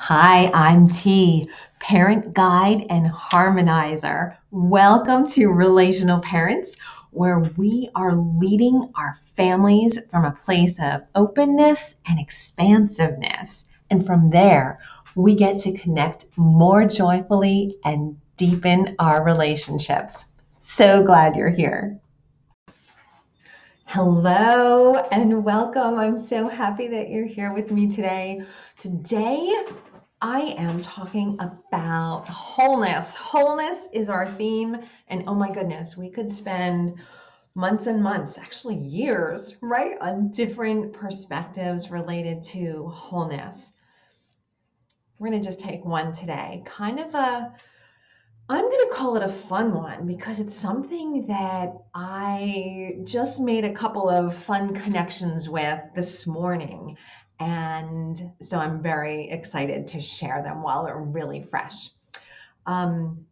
Hi, I'm T, parent guide and harmonizer. Welcome to Relational Parents, where we are leading our families from a place of openness and expansiveness. And from there, we get to connect more joyfully and deepen our relationships. So glad you're here. Hello and welcome. I'm so happy that you're here with me today. Today, I am talking about wholeness. Wholeness is our theme. And oh my goodness, we could spend months and months, actually years, right, on different perspectives related to wholeness. We're going to just take one today, kind of a I'm going to call it a fun one because it's something that I just made a couple of fun connections with this morning. And so I'm very excited to share them while they're really fresh. Um,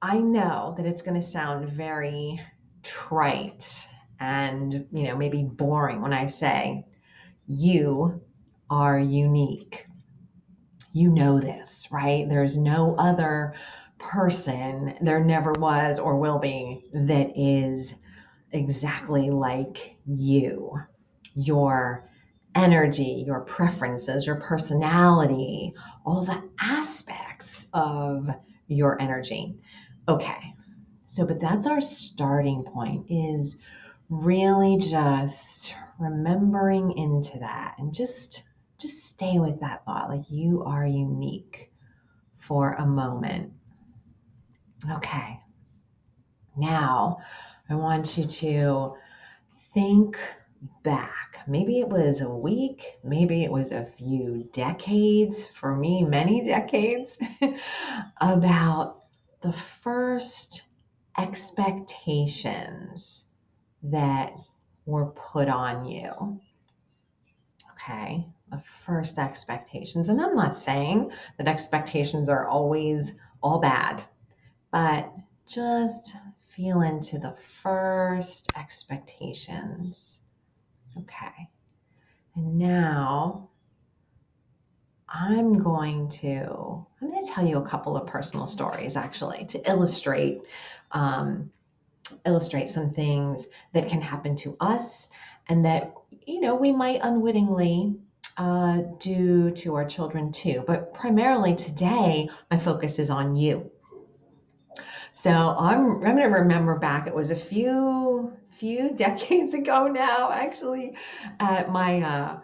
I know that it's going to sound very trite and, you know, maybe boring when I say you are unique. You know this, right? There's no other person there never was or will be that is exactly like you. Your energy, your preferences, your personality, all the aspects of your energy. Okay. So but that's our starting point is really just remembering into that and just just stay with that thought like you are unique for a moment Okay. Now, I want you to think back. Maybe it was a week, maybe it was a few decades, for me, many decades, about the first expectations that were put on you. Okay, the first expectations. And I'm not saying that expectations are always all bad but just feel into the first expectations. Okay. And now I'm going to I'm going to tell you a couple of personal stories actually to illustrate um, illustrate some things that can happen to us and that you know we might unwittingly uh, do to our children too. But primarily today, my focus is on you. So I'm I'm gonna remember back. It was a few few decades ago now, actually, at my uh,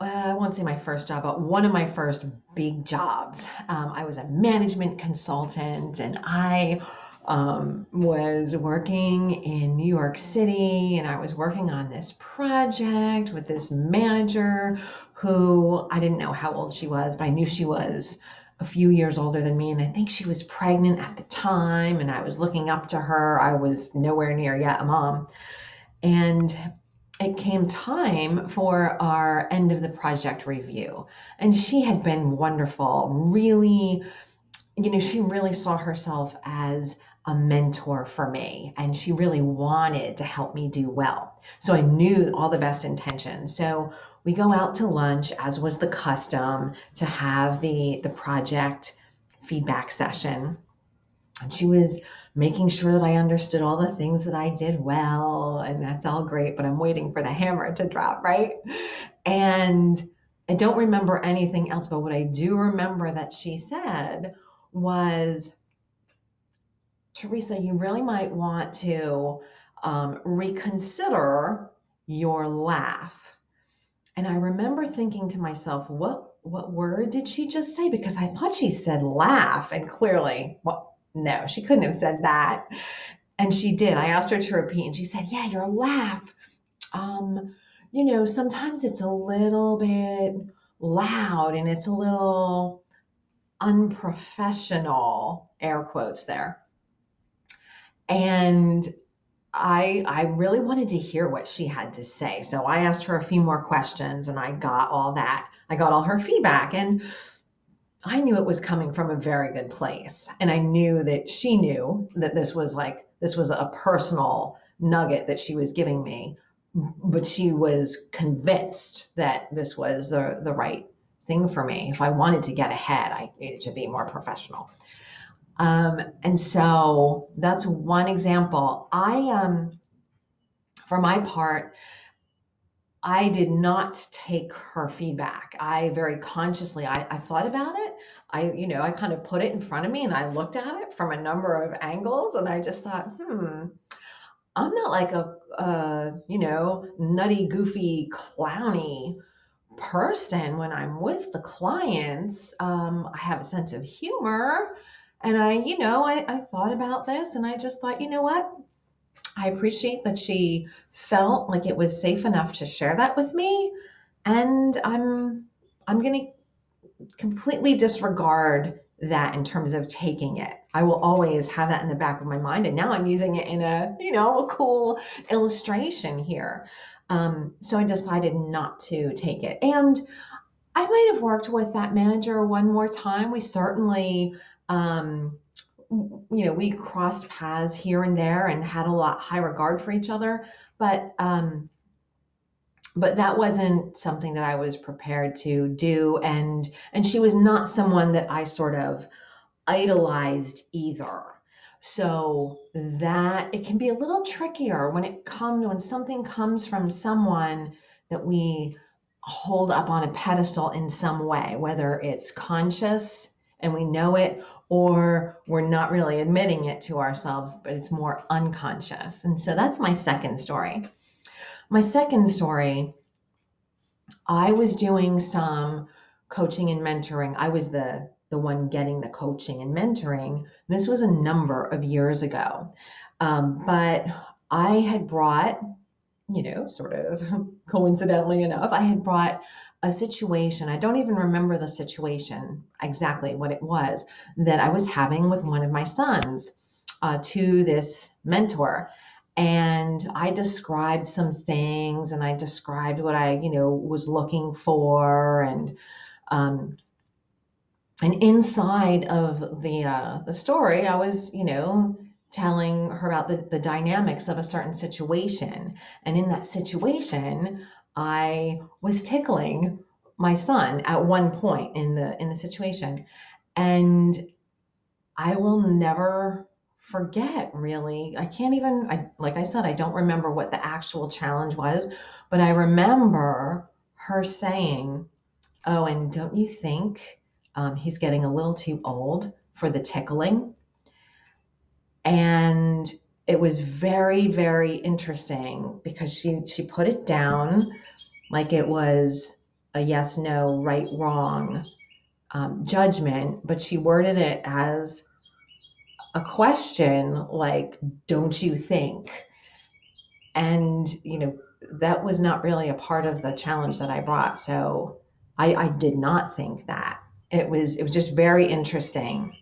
I won't say my first job, but one of my first big jobs. Um, I was a management consultant, and I um, was working in New York City, and I was working on this project with this manager who I didn't know how old she was, but I knew she was a few years older than me, and I think she was pregnant at the time, and I was looking up to her. I was nowhere near yet a mom. And it came time for our end of the project review. And she had been wonderful, really, you know, she really saw herself as a mentor for me and she really wanted to help me do well. So I knew all the best intentions. So we go out to lunch as was the custom to have the the project feedback session. And she was making sure that i understood all the things that i did well and that's all great but i'm waiting for the hammer to drop right? And i don't remember anything else but what i do remember that she said was teresa you really might want to um, reconsider your laugh and I remember thinking to myself, what what word did she just say? Because I thought she said laugh, and clearly, well, no, she couldn't have said that. And she did. I asked her to repeat, and she said, "Yeah, your laugh. Um, you know, sometimes it's a little bit loud, and it's a little unprofessional." Air quotes there. And I I really wanted to hear what she had to say. So I asked her a few more questions and I got all that. I got all her feedback and I knew it was coming from a very good place. And I knew that she knew that this was like this was a personal nugget that she was giving me, but she was convinced that this was the the right thing for me. If I wanted to get ahead, I needed to be more professional. Um, and so that's one example. I, um, for my part, I did not take her feedback. I very consciously, I, I thought about it. I, you know, I kind of put it in front of me and I looked at it from a number of angles and I just thought, hmm, I'm not like a, uh, you know, nutty, goofy, clowny person when I'm with the clients. Um, I have a sense of humor. And I, you know, I, I thought about this and I just thought, you know what? I appreciate that she felt like it was safe enough to share that with me. And I'm I'm gonna completely disregard that in terms of taking it. I will always have that in the back of my mind. And now I'm using it in a, you know, a cool illustration here. Um, so I decided not to take it. And I might have worked with that manager one more time. We certainly, um, you know, we crossed paths here and there and had a lot high regard for each other. But um, but that wasn't something that I was prepared to do. And and she was not someone that I sort of idolized either. So that it can be a little trickier when it comes when something comes from someone that we hold up on a pedestal in some way, whether it's conscious and we know it or we're not really admitting it to ourselves, but it's more unconscious. And so that's my second story. My second story, I was doing some coaching and mentoring. I was the the one getting the coaching and mentoring. This was a number of years ago. Um, but I had brought, you know, sort of coincidentally enough, I had brought a situation. I don't even remember the situation exactly what it was that I was having with one of my sons uh, to this mentor. And I described some things and I described what I, you know, was looking for and, um, and inside of the uh, the story, I was, you know, telling her about the, the dynamics of a certain situation. And in that situation, I was tickling my son at one point in the in the situation. And I will never forget really. I can't even I like I said, I don't remember what the actual challenge was, but I remember her saying, Oh, and don't you think um, he's getting a little too old for the tickling. And it was very, very interesting because she, she put it down like it was a yes, no, right, wrong um, judgment, but she worded it as a question like, don't you think? And, you know, that was not really a part of the challenge that I brought. So I, I did not think that it was it was just very interesting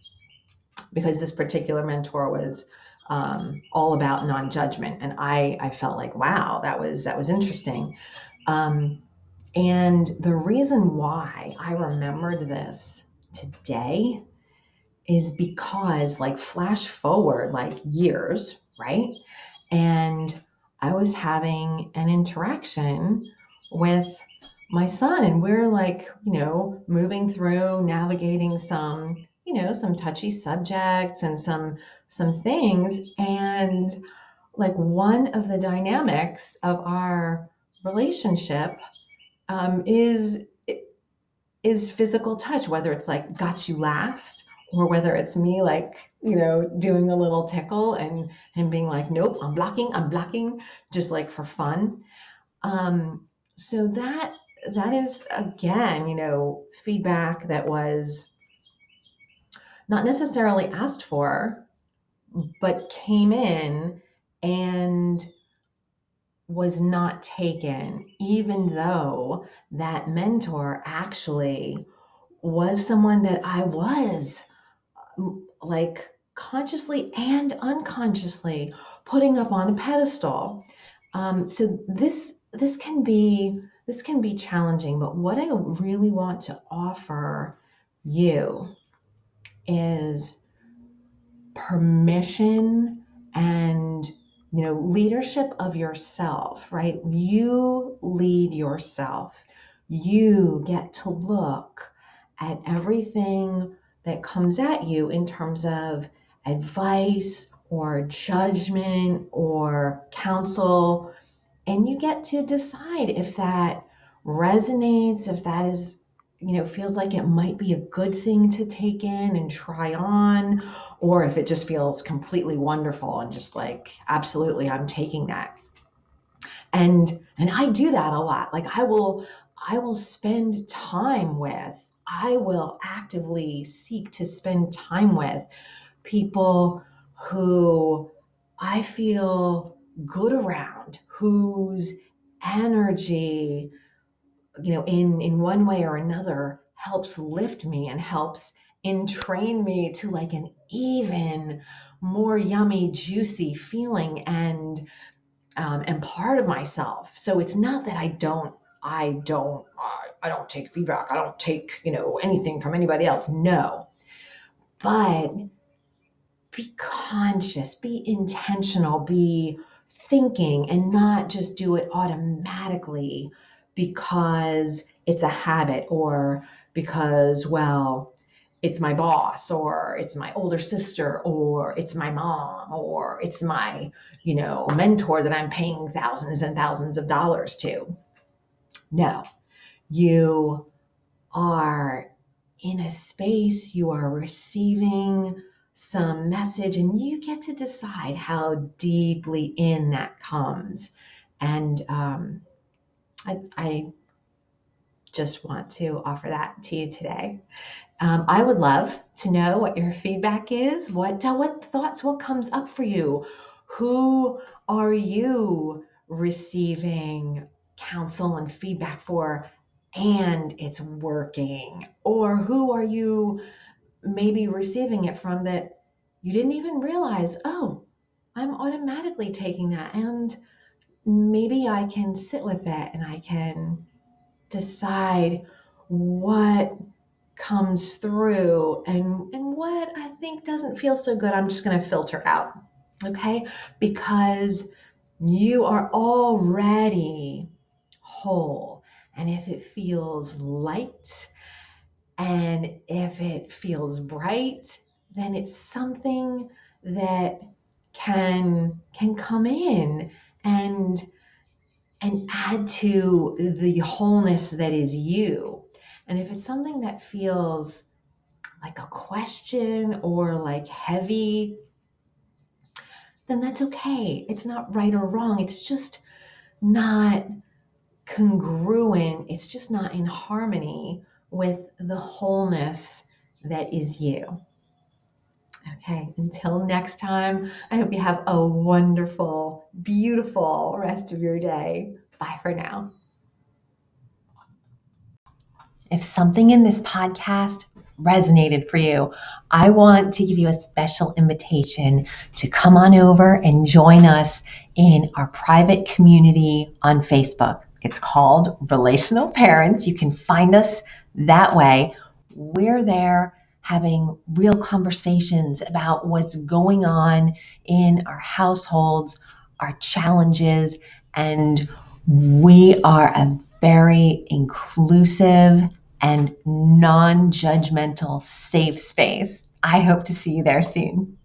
because this particular mentor was um, all about non-judgment. And I, I felt like wow that was that was interesting. Um, and the reason why i remembered this today is because like flash forward like years right? And i was having an interaction with my son and we're like you know moving through navigating some you know some touchy subjects and some some things. And like one of the dynamics of our relationship um, is is physical touch whether it's like got you last or whether it's me like you know doing a little tickle and him being like nope i'm blocking i'm blocking just like for fun. Um, so that that is again, you know, feedback that was not necessarily asked for, but came in and was not taken, even though that mentor actually was someone that I was like consciously and unconsciously putting up on a pedestal. Um, so this this can be this can be challenging, but what I really want to offer you is permission and you know leadership of yourself right? You lead yourself. You get to look at everything that comes at you in terms of advice or judgment or counsel, and you get to decide if that resonates, if that is, you know, feels like it might be a good thing to take in and try on, or if it just feels completely wonderful and just like, absolutely, I'm taking that. And and I do that a lot. Like I will I will spend time with, I will actively seek to spend time with people who I feel good around, whose energy, you know, in, in one way or another helps lift me and helps entrain me to like an even more yummy, juicy feeling and um, and part of myself. So it's not that I don't I don't I, I don't take feedback. I don't take, you know, anything from anybody else. No. But be conscious, be intentional, be thinking and not just do it automatically because it's a habit or because well it's my boss or it's my older sister or it's my mom or it's my you know mentor that i'm paying thousands and thousands of dollars to no, you are in a space, you are receiving some message, and you get to decide how deeply in that comes. And um, I, I just want to offer that to you today. Um, I would love to know what your feedback is. What what thoughts? What comes up for you? Who are you receiving counsel and feedback for and it's working? Or who are you maybe receiving it from that you didn't even realize, oh, I'm automatically taking that and maybe I can sit with that and I can decide what comes through and and what I think doesn't feel so good I'm just going to filter out okay because you are already whole. And if it feels light and if it feels bright, then it's something that can can come in and and add to the wholeness that is you. And if it's something that feels like a question or like heavy, then that's okay. It's not right or wrong. It's just not congruent, it's just not in harmony with the wholeness that is you. Okay, until next time, I hope you have a wonderful, beautiful rest of your day. Bye for now. If something in this podcast resonated for you, I want to give you a special invitation to come on over and join us in our private community on Facebook. It's called Relational Parents. You can find us that way. We're there having real conversations about what's going on in our households, our challenges, and we are a very inclusive and non judgmental, safe space. I hope to see you there soon.